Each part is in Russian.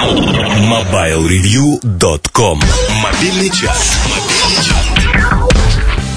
MobileReview.com Мобильный час.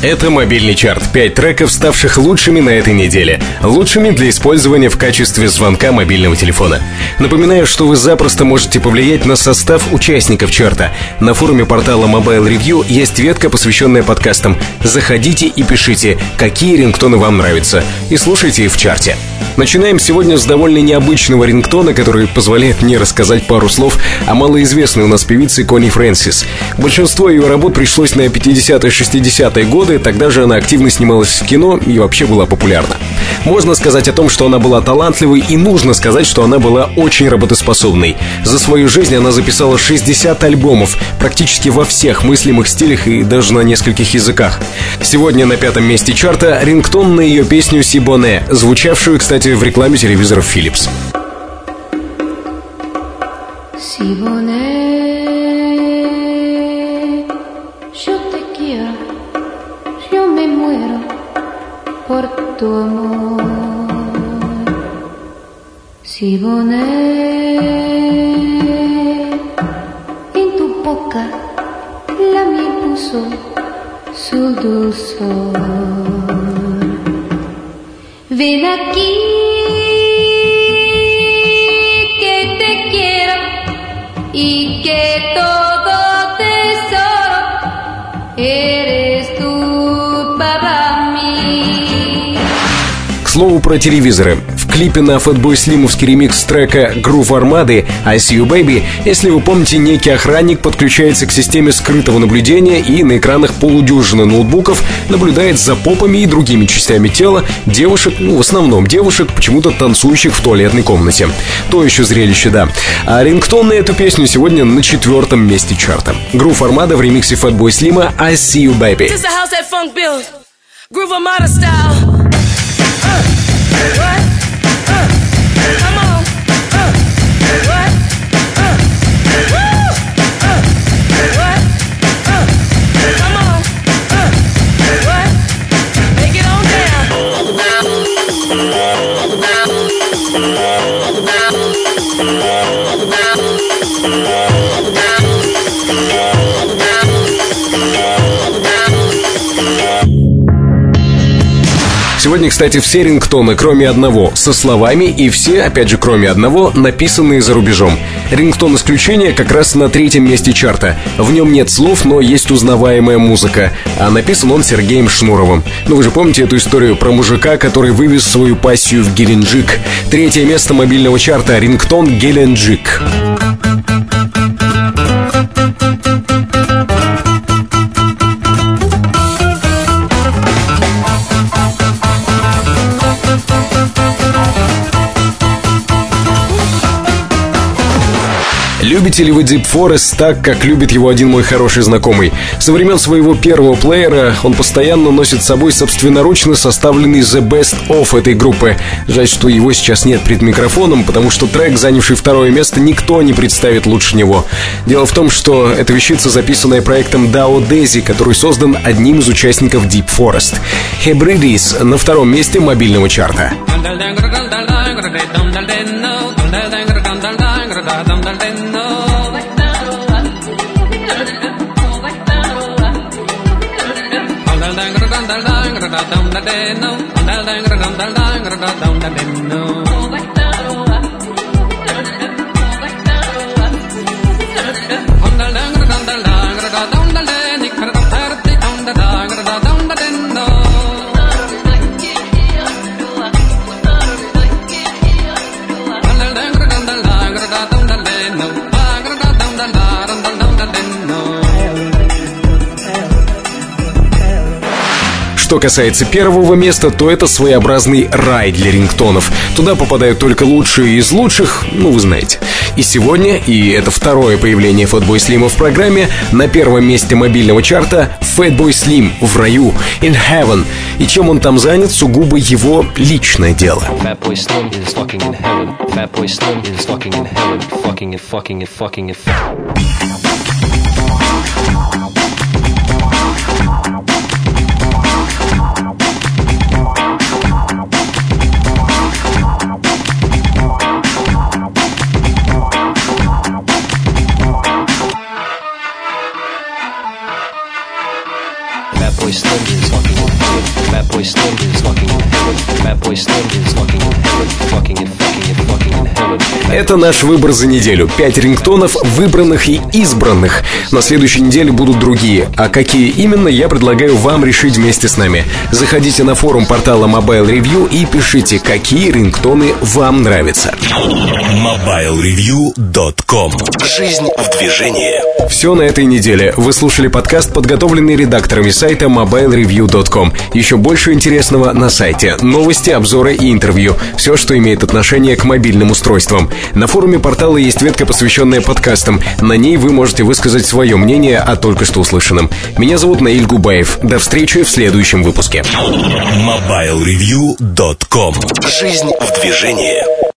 Это мобильный чарт. Пять треков, ставших лучшими на этой неделе. Лучшими для использования в качестве звонка мобильного телефона. Напоминаю, что вы запросто можете повлиять на состав участников чарта. На форуме портала Mobile Review есть ветка, посвященная подкастам. Заходите и пишите, какие рингтоны вам нравятся. И слушайте их в чарте. Начинаем сегодня с довольно необычного рингтона, который позволяет мне рассказать пару слов о малоизвестной у нас певице Кони Фрэнсис. Большинство ее работ пришлось на 50-60-е годы, тогда же она активно снималась в кино и вообще была популярна. Можно сказать о том, что она была талантливой, и нужно сказать, что она была очень работоспособной. За свою жизнь она записала 60 альбомов, практически во всех мыслимых стилях и даже на нескольких языках. Сегодня на пятом месте чарта рингтон на ее песню «Сибоне», звучавшую, кстати, в рекламе телевизоров Philips. por tu amor. Siboney, en tu boca la miel puso su dulzor. Ven aquí. que te quiero Y que слову про телевизоры. В клипе на Fatboy Slimовский ремикс трека Groove Armады I See You Baby, если вы помните, некий охранник подключается к системе скрытого наблюдения и на экранах полудюжины ноутбуков наблюдает за попами и другими частями тела девушек, ну, в основном девушек, почему-то танцующих в туалетной комнате. То еще зрелище, да. А рингтон на эту песню сегодня на четвертом месте чарта. Groove Armada в ремиксе Fatboy Slim I See You Baby. Groove Armada style. Yeah. Сегодня, кстати, все рингтоны, кроме одного, со словами, и все, опять же, кроме одного, написанные за рубежом. Рингтон исключения как раз на третьем месте чарта. В нем нет слов, но есть узнаваемая музыка. А написан он Сергеем Шнуровым. Ну, вы же помните эту историю про мужика, который вывез свою пассию в Геленджик. Третье место мобильного чарта — рингтон Геленджик. Любите ли вы Deep Forest так, как любит его один мой хороший знакомый? Со времен своего первого плеера он постоянно носит с собой собственноручно составленный The Best Of этой группы. Жаль, что его сейчас нет перед микрофоном, потому что трек, занявший второе место, никто не представит лучше него. Дело в том, что эта вещица, записанная проектом DAO Daisy, который создан одним из участников Deep Forest. Hebridis на втором месте мобильного чарта. dang dang dang dang dang dang dang dang dang dang dang dang dang dang dang dang dang dang dang Что касается первого места, то это своеобразный рай для рингтонов. Туда попадают только лучшие из лучших, ну вы знаете. И сегодня, и это второе появление Fatboy Slim в программе, на первом месте мобильного чарта Fatboy Slim в раю, in heaven. И чем он там занят, сугубо его личное дело. Fucking in fucking in. Fucking it, fucking. wasted. Это наш выбор за неделю. Пять рингтонов, выбранных и избранных. На следующей неделе будут другие. А какие именно, я предлагаю вам решить вместе с нами. Заходите на форум портала Mobile Review и пишите, какие рингтоны вам нравятся. MobileReview.com Жизнь в движении. Все на этой неделе. Вы слушали подкаст, подготовленный редакторами сайта mobilereview.com. Еще больше интересного на сайте. Новости, обзоры и интервью. Все, что имеет отношение к мобильным устройствам. На форуме портала есть ветка, посвященная подкастам. На ней вы можете высказать свое мнение о только что услышанном. Меня зовут Наиль Губаев. До встречи в следующем выпуске. MobileReview.com Жизнь в движении.